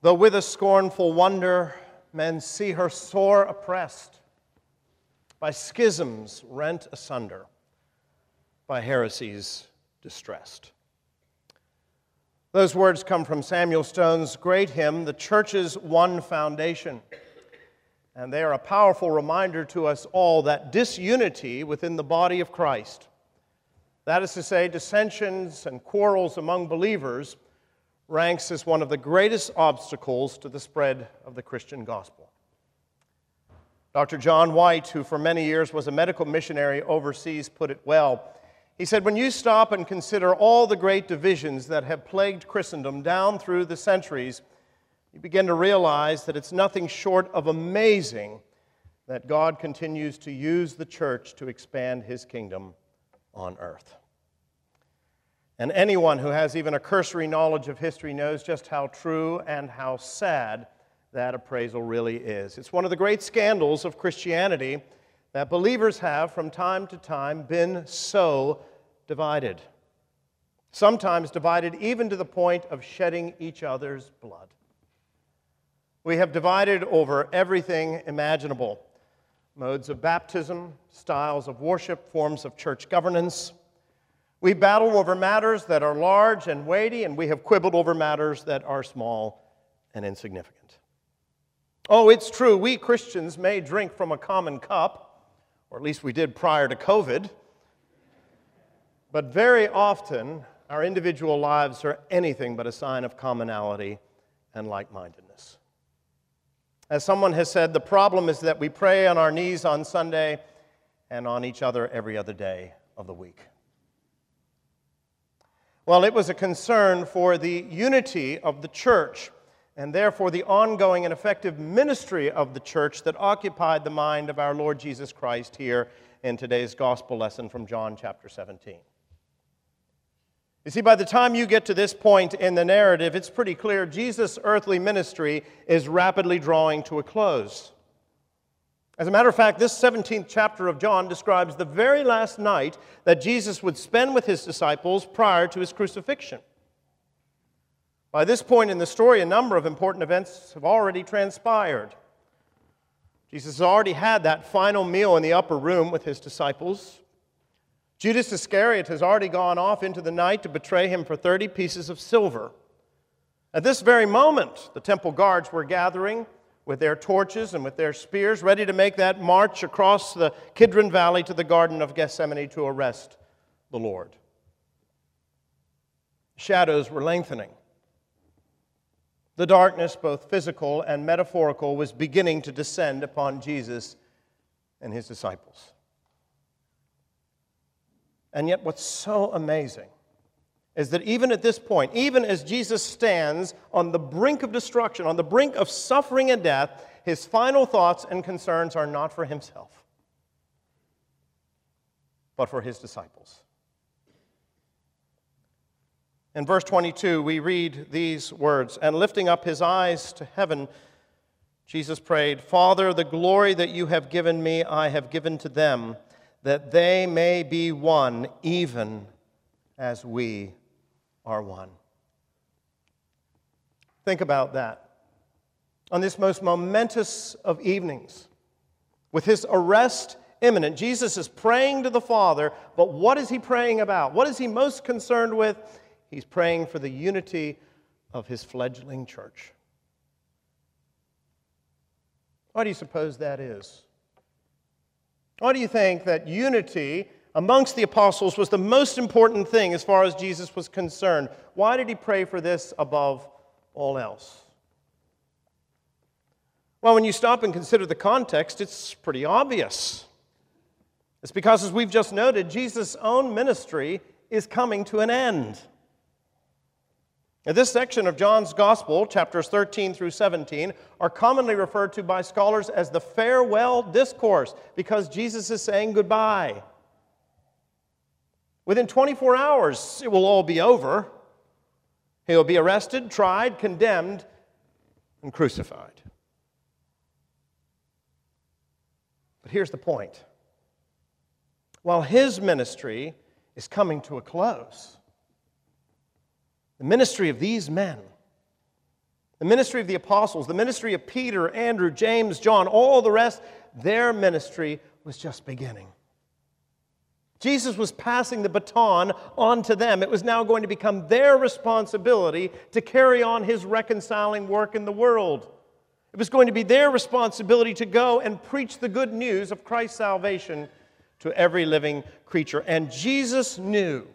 Though with a scornful wonder men see her sore oppressed, by schisms rent asunder, by heresies distressed. Those words come from Samuel Stone's great hymn, The Church's One Foundation. And they are a powerful reminder to us all that disunity within the body of Christ, that is to say, dissensions and quarrels among believers, ranks as one of the greatest obstacles to the spread of the Christian gospel. Dr. John White, who for many years was a medical missionary overseas, put it well. He said, When you stop and consider all the great divisions that have plagued Christendom down through the centuries, you begin to realize that it's nothing short of amazing that God continues to use the church to expand his kingdom on earth. And anyone who has even a cursory knowledge of history knows just how true and how sad that appraisal really is. It's one of the great scandals of Christianity that believers have from time to time been so divided. Sometimes divided even to the point of shedding each other's blood. We have divided over everything imaginable modes of baptism, styles of worship, forms of church governance. We battle over matters that are large and weighty, and we have quibbled over matters that are small and insignificant. Oh, it's true, we Christians may drink from a common cup or at least we did prior to COVID. But very often, our individual lives are anything but a sign of commonality and like mindedness. As someone has said, the problem is that we pray on our knees on Sunday and on each other every other day of the week. Well, it was a concern for the unity of the church and therefore the ongoing and effective ministry of the church that occupied the mind of our Lord Jesus Christ here in today's gospel lesson from John chapter 17. You see, by the time you get to this point in the narrative, it's pretty clear Jesus' earthly ministry is rapidly drawing to a close. As a matter of fact, this 17th chapter of John describes the very last night that Jesus would spend with his disciples prior to his crucifixion. By this point in the story, a number of important events have already transpired. Jesus has already had that final meal in the upper room with his disciples. Judas Iscariot has already gone off into the night to betray him for 30 pieces of silver. At this very moment, the temple guards were gathering with their torches and with their spears, ready to make that march across the Kidron Valley to the Garden of Gethsemane to arrest the Lord. Shadows were lengthening. The darkness, both physical and metaphorical, was beginning to descend upon Jesus and his disciples. And yet, what's so amazing is that even at this point, even as Jesus stands on the brink of destruction, on the brink of suffering and death, his final thoughts and concerns are not for himself, but for his disciples. In verse 22, we read these words And lifting up his eyes to heaven, Jesus prayed, Father, the glory that you have given me, I have given to them, that they may be one, even as we are one. Think about that. On this most momentous of evenings, with his arrest imminent, Jesus is praying to the Father, but what is he praying about? What is he most concerned with? He's praying for the unity of his fledgling church. Why do you suppose that is? Why do you think that unity amongst the apostles was the most important thing as far as Jesus was concerned? Why did he pray for this above all else? Well, when you stop and consider the context, it's pretty obvious. It's because, as we've just noted, Jesus' own ministry is coming to an end. Now, this section of John's Gospel, chapters 13 through 17, are commonly referred to by scholars as the farewell discourse because Jesus is saying goodbye. Within 24 hours, it will all be over. He will be arrested, tried, condemned, and crucified. But here's the point while his ministry is coming to a close, the ministry of these men, The ministry of the apostles, the ministry of Peter, Andrew, James, John, all the rest, their ministry was just beginning. Jesus was passing the baton on to them. It was now going to become their responsibility to carry on his reconciling work in the world. It was going to be their responsibility to go and preach the good news of Christ's salvation to every living creature. And Jesus knew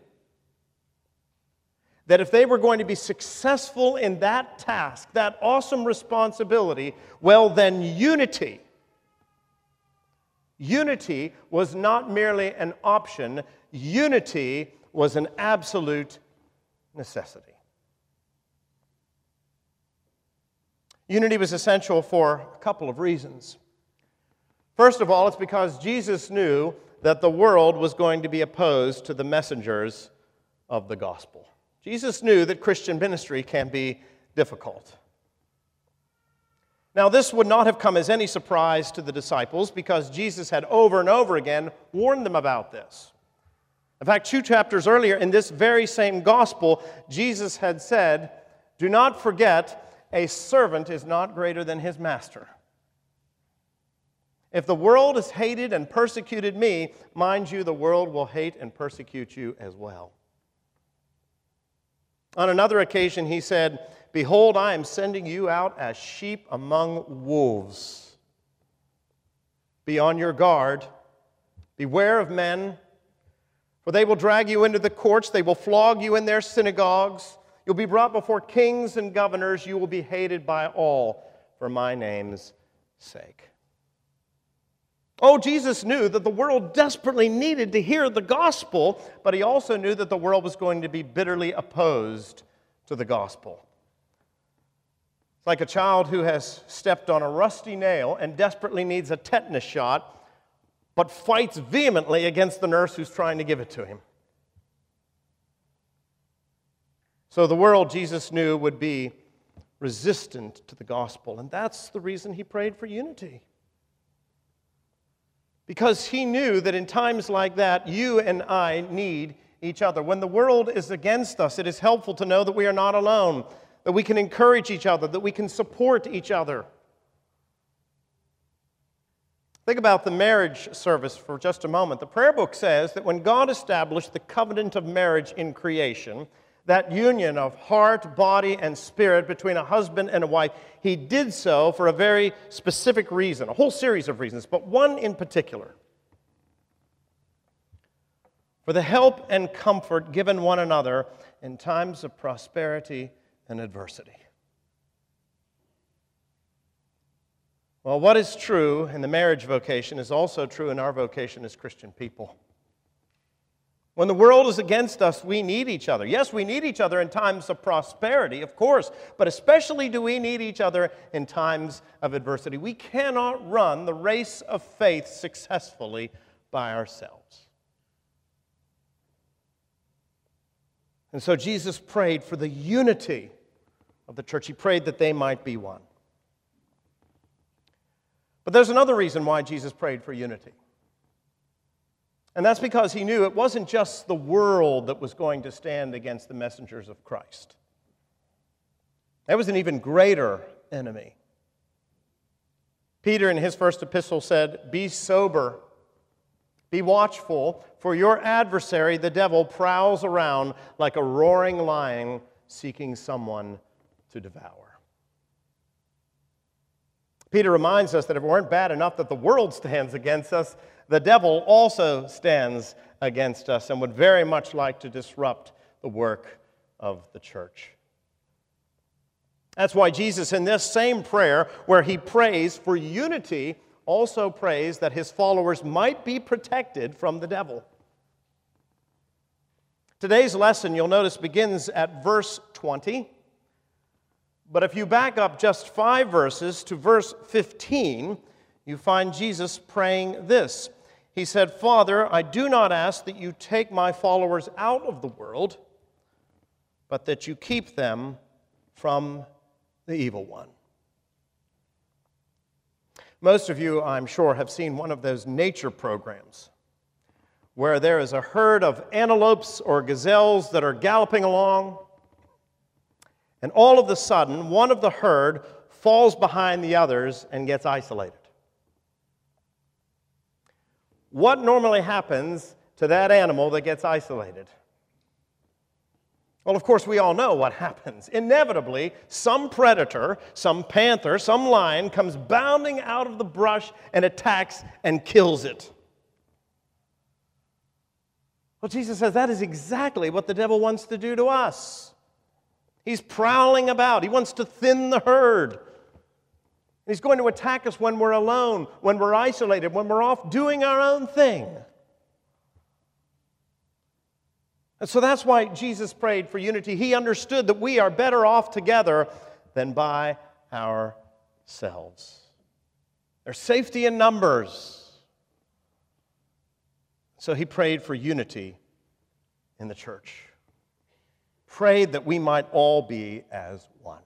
that if they were going to be successful in that task, that awesome responsibility, well, then unity Unity was not merely an option, unity was an absolute necessity. Unity was essential for a couple of reasons. First of all, it's because Jesus knew that the world was going to be opposed to the messengers of the gospel. Jesus knew that Christian ministry can be difficult. Now, this would not have come as any surprise to the disciples because Jesus had over and over again warned them about this. In fact, two chapters earlier in this very same gospel, Jesus had said, Do not forget, a servant is not greater than his master. If the world has hated and persecuted me, mind you, the world will hate and persecute you as well. On another occasion, he said, Behold, I am sending you out as sheep among wolves. Be on your guard. Beware of men, for they will drag you into the courts, they will flog you in their synagogues. You'll be brought before kings and governors. You will be hated by all for my name's sake. Oh, Jesus knew that the world desperately needed to hear the gospel, but he also knew that the world was going to be bitterly opposed to the gospel. It's like a child who has stepped on a rusty nail and desperately needs a tetanus shot, but fights vehemently against the nurse who's trying to give it to him. So the world, Jesus knew, would be resistant to the gospel, and that's the reason he prayed for unity. Because he knew that in times like that, you and I need each other. When the world is against us, it is helpful to know that we are not alone that we can encourage each other, that we can support each other. Think about the marriage service for just a moment. The prayer book says that when God established the covenant of marriage in creation, that union of heart, body, and spirit between a husband and a wife, he did so for a very specific reason, a whole series of reasons, but one in particular. For the help and comfort given one another in times of prosperity and adversity. Well, what is true in the marriage vocation is also true in our vocation as Christian people. When the world is against us, we need each other. Yes, we need each other in times of prosperity, of course, but especially do we need each other in times of adversity. We cannot run the race of faith successfully by ourselves. And so Jesus prayed for the unity of the church. He prayed that they might be one. But there's another reason why Jesus prayed for unity. And that's because he knew it wasn't just the world that was going to stand against the messengers of Christ. There was an even greater enemy. Peter, in his first epistle, said, Be sober be watchful, for your adversary, the devil, prowls around like a roaring lion seeking someone to devour. Peter reminds us that if it weren't bad enough that the world stands against us, the devil also stands against us and would very much like to disrupt the work of the church. That's why Jesus, in this same prayer, where he prays for unity also prays that his followers might be protected from the devil. Today's lesson, you'll notice, begins at verse 20. But if you back up just five verses to verse 15, you find Jesus praying this. He said, Father, I do not ask that you take my followers out of the world, but that you keep them from the evil one. Most of you, I'm sure, have seen one of those nature programs where there is a herd of antelopes or gazelles that are galloping along, And all of a sudden, one of the herd falls behind the others and gets isolated. What normally happens to that animal that gets isolated? Well, of course, we all know what happens. Inevitably, some predator, some panther, some lion comes bounding out of the brush and attacks and kills it. Well, Jesus says that is exactly what the devil wants to do to us. He's prowling about, he wants to thin the herd. He's going to attack us when we're alone, when we're isolated, when we're off doing our own thing. And so that's why Jesus prayed for unity. He understood that we are better off together than by ourselves. There's safety in numbers. So he prayed for unity in the church. Prayed that we might all be as one.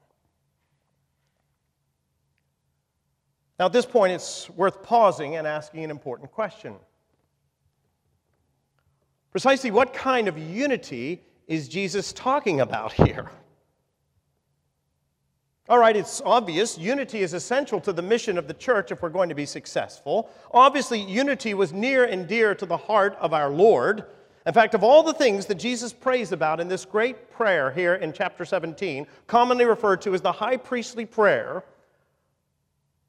Now, at this point, it's worth pausing and asking an important question. Precisely what kind of unity is Jesus talking about here? All right, it's obvious unity is essential to the mission of the church if we're going to be successful. Obviously, unity was near and dear to the heart of our Lord. In fact, of all the things that Jesus prays about in this great prayer here in chapter 17, commonly referred to as the high priestly prayer,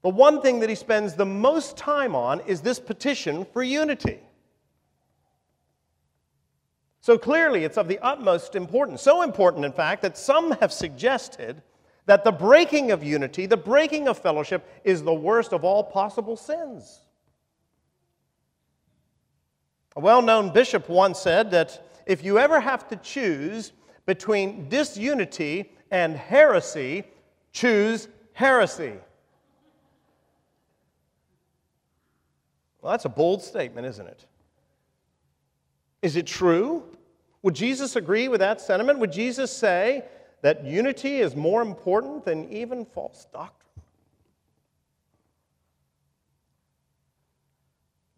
the one thing that he spends the most time on is this petition for unity. So clearly, it's of the utmost importance. So important, in fact, that some have suggested that the breaking of unity, the breaking of fellowship, is the worst of all possible sins. A well known bishop once said that if you ever have to choose between disunity and heresy, choose heresy. Well, that's a bold statement, isn't it? Is it true? Would Jesus agree with that sentiment? Would Jesus say that unity is more important than even false doctrine?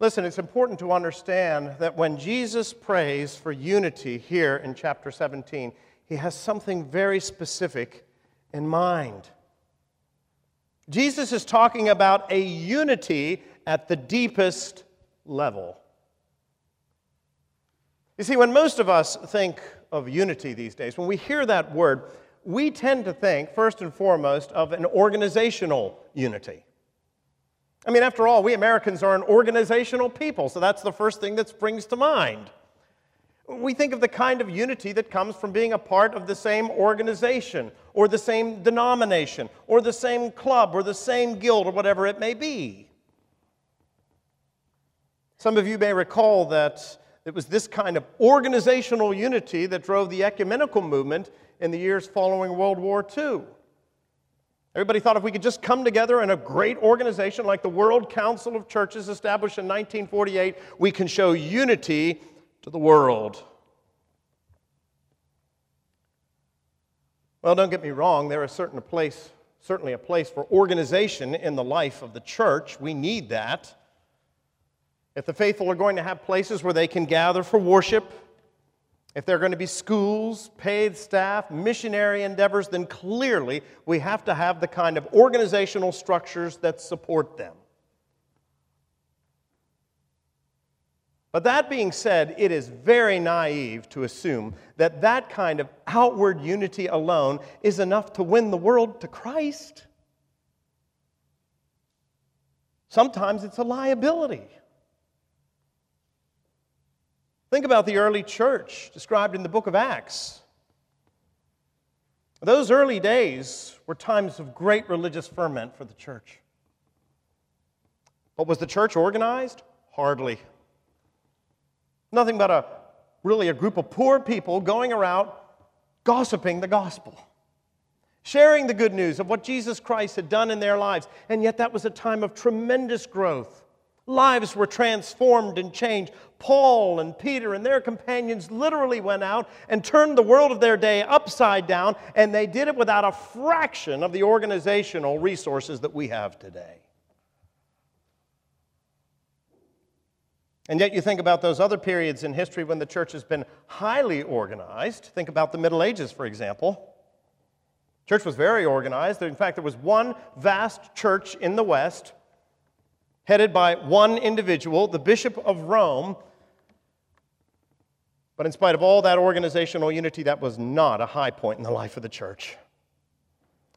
Listen, it's important to understand that when Jesus prays for unity here in chapter 17, he has something very specific in mind. Jesus is talking about a unity at the deepest level. You see, when most of us think of unity these days, when we hear that word, we tend to think, first and foremost, of an organizational unity. I mean, after all, we Americans are an organizational people, so that's the first thing that springs to mind. We think of the kind of unity that comes from being a part of the same organization, or the same denomination, or the same club, or the same guild, or whatever it may be. Some of you may recall that it was this kind of organizational unity that drove the ecumenical movement in the years following World War II. Everybody thought if we could just come together in a great organization like the World Council of Churches established in 1948, we can show unity to the world. Well, don't get me wrong, there is certain place, certainly a place for organization in the life of the church. We need that. If the faithful are going to have places where they can gather for worship, if there are going to be schools, paid staff, missionary endeavors, then clearly we have to have the kind of organizational structures that support them. But that being said, it is very naive to assume that that kind of outward unity alone is enough to win the world to Christ. Sometimes it's a liability. Think about the early church described in the book of Acts. Those early days were times of great religious ferment for the church. But was the church organized? Hardly. Nothing but a really a group of poor people going around gossiping the gospel, sharing the good news of what Jesus Christ had done in their lives. And yet, that was a time of tremendous growth. Lives were transformed and changed. Paul and Peter and their companions literally went out and turned the world of their day upside down, and they did it without a fraction of the organizational resources that we have today. And yet, you think about those other periods in history when the church has been highly organized. Think about the Middle Ages, for example. Church was very organized. In fact, there was one vast church in the West, headed by one individual, the Bishop of Rome. But in spite of all that organizational unity, that was not a high point in the life of the church.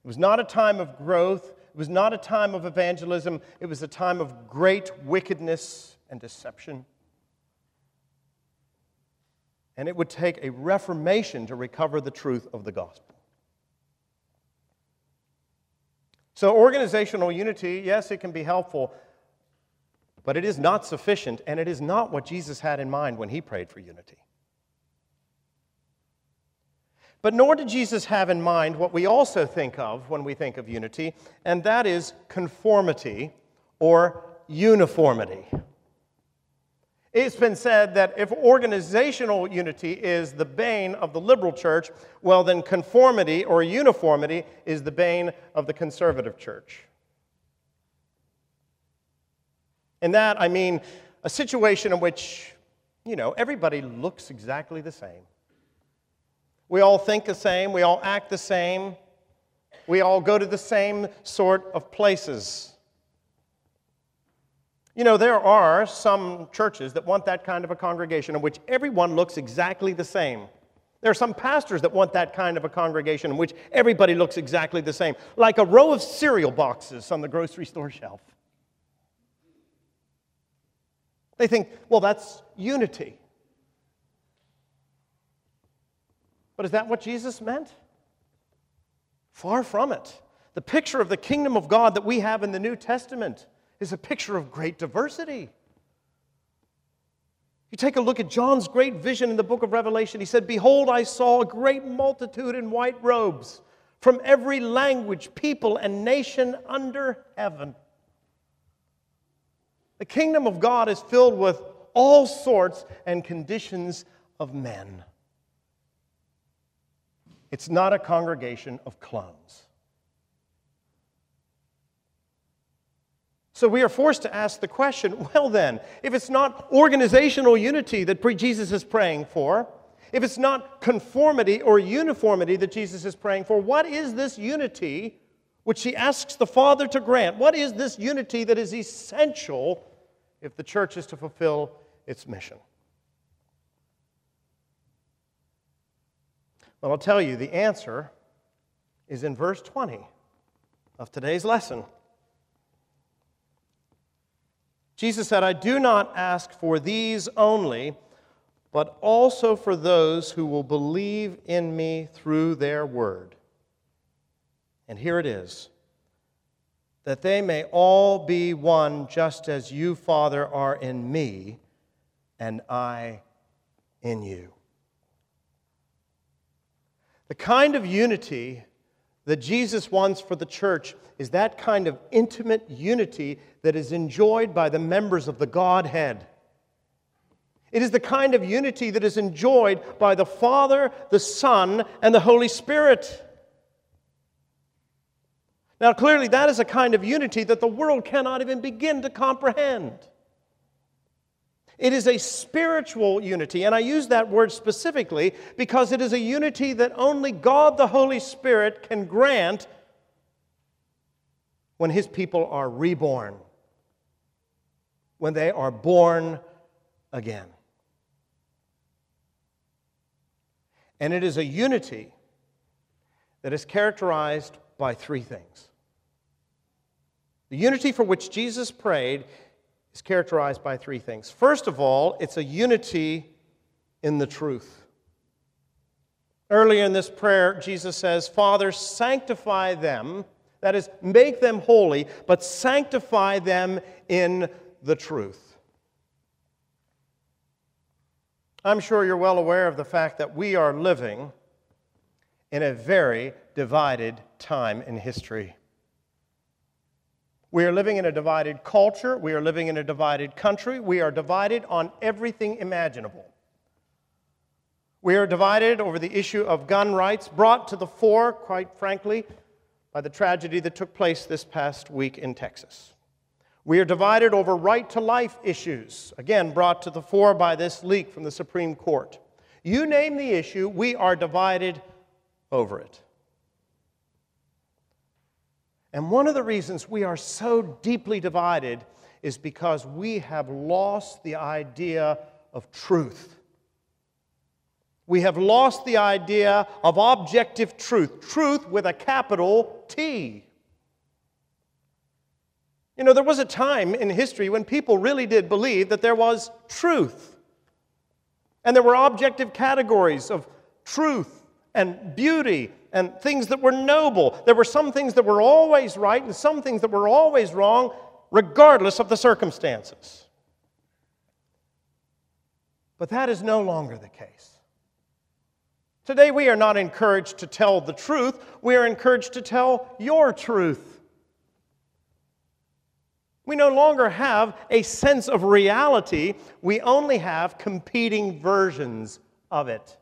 It was not a time of growth. It was not a time of evangelism. It was a time of great wickedness and deception. And it would take a reformation to recover the truth of the gospel. So, organizational unity, yes, it can be helpful, but it is not sufficient, and it is not what Jesus had in mind when he prayed for unity. But nor did Jesus have in mind what we also think of when we think of unity, and that is conformity or uniformity. It's been said that if organizational unity is the bane of the liberal church, well, then conformity or uniformity is the bane of the conservative church. In that, I mean a situation in which, you know, everybody looks exactly the same. We all think the same, we all act the same, we all go to the same sort of places. You know, there are some churches that want that kind of a congregation in which everyone looks exactly the same. There are some pastors that want that kind of a congregation in which everybody looks exactly the same, like a row of cereal boxes on the grocery store shelf. They think, well, that's unity. But is that what Jesus meant? Far from it. The picture of the kingdom of God that we have in the New Testament is a picture of great diversity. You take a look at John's great vision in the book of Revelation. He said, Behold, I saw a great multitude in white robes from every language, people, and nation under heaven. The kingdom of God is filled with all sorts and conditions of men. It's not a congregation of clones. So we are forced to ask the question well, then, if it's not organizational unity that Jesus is praying for, if it's not conformity or uniformity that Jesus is praying for, what is this unity which he asks the Father to grant? What is this unity that is essential if the church is to fulfill its mission? Well, I'll tell you, the answer is in verse 20 of today's lesson. Jesus said, I do not ask for these only, but also for those who will believe in me through their word. And here it is that they may all be one, just as you, Father, are in me, and I in you. The kind of unity that Jesus wants for the church is that kind of intimate unity that is enjoyed by the members of the Godhead. It is the kind of unity that is enjoyed by the Father, the Son, and the Holy Spirit. Now, clearly, that is a kind of unity that the world cannot even begin to comprehend. It is a spiritual unity, and I use that word specifically because it is a unity that only God the Holy Spirit can grant when His people are reborn, when they are born again. And it is a unity that is characterized by three things. The unity for which Jesus prayed is characterized by three things. First of all, it's a unity in the truth. Earlier in this prayer, Jesus says, Father, sanctify them, that is, make them holy, but sanctify them in the truth. I'm sure you're well aware of the fact that we are living in a very divided time in history. We are living in a divided culture. We are living in a divided country. We are divided on everything imaginable. We are divided over the issue of gun rights, brought to the fore, quite frankly, by the tragedy that took place this past week in Texas. We are divided over right to life issues, again, brought to the fore by this leak from the Supreme Court. You name the issue, we are divided over it. And one of the reasons we are so deeply divided is because we have lost the idea of truth. We have lost the idea of objective truth, truth with a capital T. You know, there was a time in history when people really did believe that there was truth. And there were objective categories of truth and beauty and things that were noble. There were some things that were always right and some things that were always wrong, regardless of the circumstances. But that is no longer the case. Today, we are not encouraged to tell the truth, we are encouraged to tell your truth. We no longer have a sense of reality, we only have competing versions of it.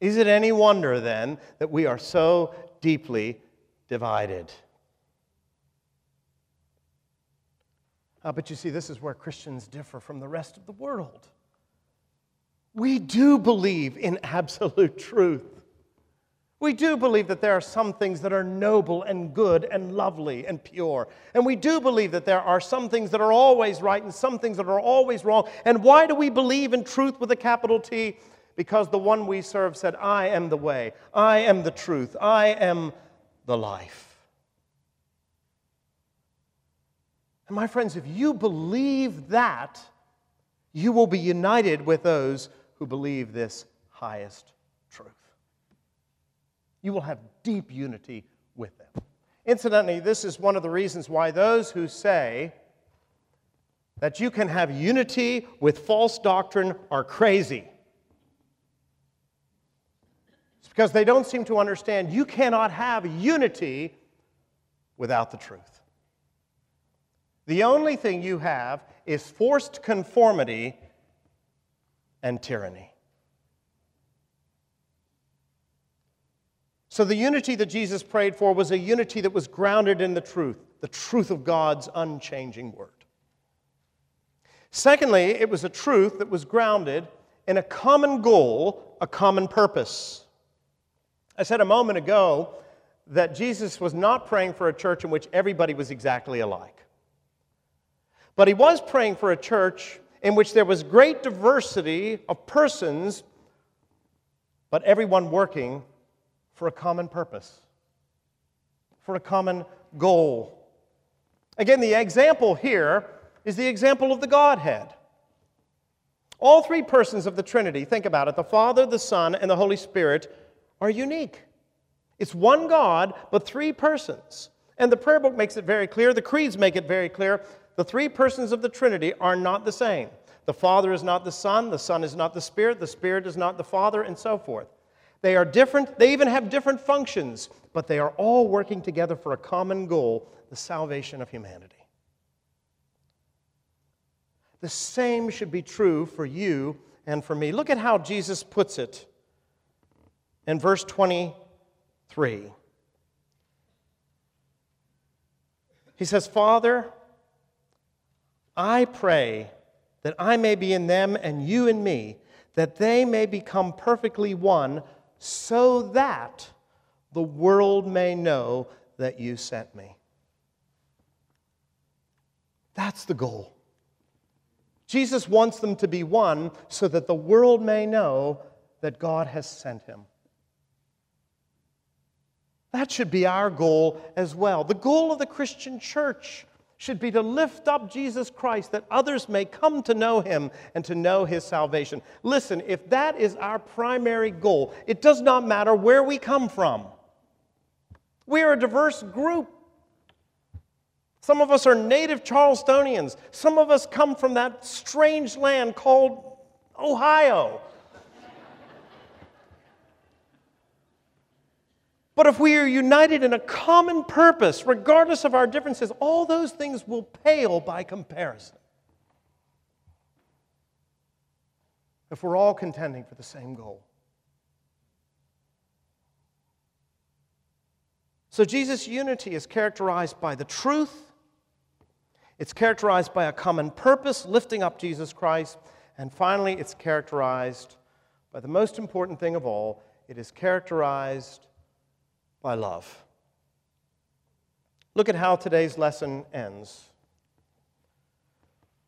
Is it any wonder then that we are so deeply divided? Uh, but you see, this is where Christians differ from the rest of the world. We do believe in absolute truth. We do believe that there are some things that are noble and good and lovely and pure. And we do believe that there are some things that are always right and some things that are always wrong. And why do we believe in truth with a capital T? Because the one we serve said, I am the way, I am the truth, I am the life. And my friends, if you believe that, you will be united with those who believe this highest truth you will have deep unity with them. Incidentally, this is one of the reasons why those who say that you can have unity with false doctrine are crazy. It's because they don't seem to understand you cannot have unity without the truth. The only thing you have is forced conformity and tyranny. So, the unity that Jesus prayed for was a unity that was grounded in the truth, the truth of God's unchanging word. Secondly, it was a truth that was grounded in a common goal, a common purpose. I said a moment ago that Jesus was not praying for a church in which everybody was exactly alike. But he was praying for a church in which there was great diversity of persons, but everyone working for a common purpose, for a common goal. Again, the example here is the example of the Godhead. All three persons of the Trinity, think about it the Father, the Son, and the Holy Spirit are unique. It's one God, but three persons. And the prayer book makes it very clear, the creeds make it very clear. The three persons of the Trinity are not the same. The Father is not the Son, the Son is not the Spirit, the Spirit is not the Father, and so forth. They are different, they even have different functions, but they are all working together for a common goal the salvation of humanity. The same should be true for you and for me. Look at how Jesus puts it in verse 23. He says, Father, I pray that I may be in them and you in me, that they may become perfectly one so that the world may know that you sent me. That's the goal. Jesus wants them to be one so that the world may know that God has sent him. That should be our goal as well. The goal of the Christian church should be to lift up Jesus Christ that others may come to know him and to know his salvation. Listen, if that is our primary goal, it does not matter where we come from. We are a diverse group. Some of us are native Charlestonians. Some of us come from that strange land called Ohio. But if we are united in a common purpose, regardless of our differences, all those things will pale by comparison. If we're all contending for the same goal. So, Jesus' unity is characterized by the truth, it's characterized by a common purpose, lifting up Jesus Christ, and finally, it's characterized by the most important thing of all it is characterized by love. Look at how today's lesson ends.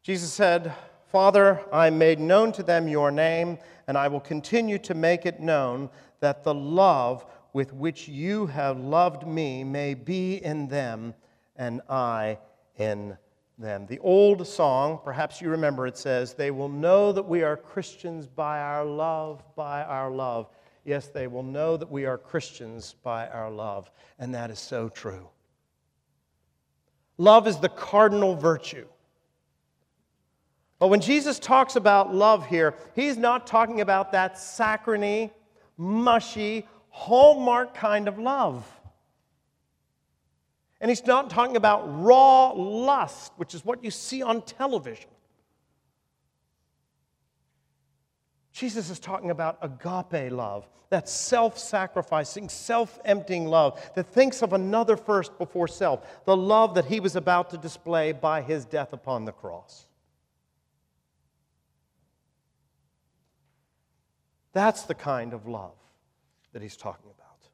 Jesus said, Father, I made known to them your name, and I will continue to make it known that the love with which you have loved me may be in them, and I in them. The old song, perhaps you remember it says, They will know that we are Christians by our love, by our love. Yes, they will know that we are Christians by our love. And that is so true. Love is the cardinal virtue. But when Jesus talks about love here, he's not talking about that saccharine, mushy, hallmark kind of love. And he's not talking about raw lust, which is what you see on television. Jesus is talking about agape love, that self sacrificing, self emptying love that thinks of another first before self, the love that he was about to display by his death upon the cross. That's the kind of love that he's talking about.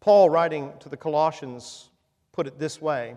Paul, writing to the Colossians, put it this way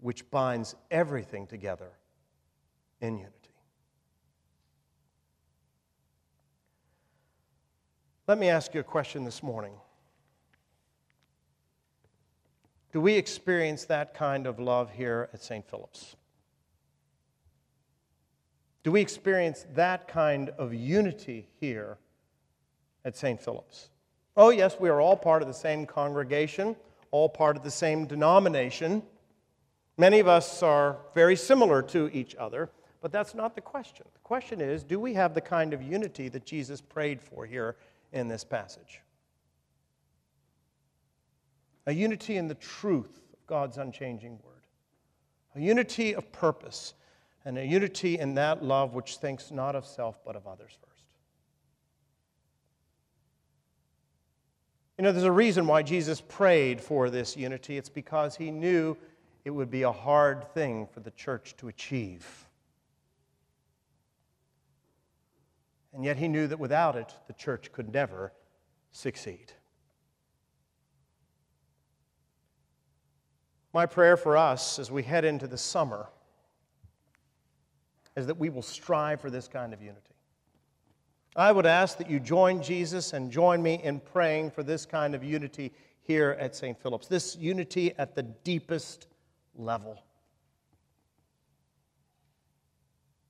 which binds everything together in unity. Let me ask you a question this morning. Do we experience that kind of love here at St. Philip's? Do we experience that kind of unity here at St. Philip's? Oh, yes, we are all part of the same congregation all part of the same denomination. Many of us are very similar to each other, but that's not the question. The question is do we have the kind of unity that Jesus prayed for here in this passage? A unity in the truth of God's unchanging word, a unity of purpose, and a unity in that love which thinks not of self but of others first. You know, there's a reason why Jesus prayed for this unity. It's because he knew it would be a hard thing for the church to achieve. And yet he knew that without it, the church could never succeed. My prayer for us as we head into the summer is that we will strive for this kind of unity. I would ask that you join Jesus and join me in praying for this kind of unity here at St. Philip's, this unity at the deepest level.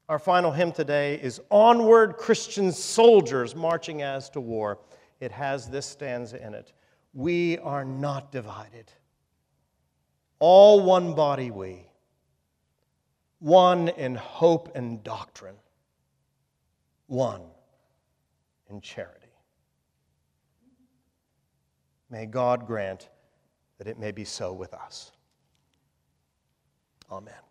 Our final hymn today is Onward Christian Soldiers Marching as to War. It has this stanza in it We are not divided, all one body we, one in hope and doctrine, one in charity. May God grant that it may be so with us. Amen.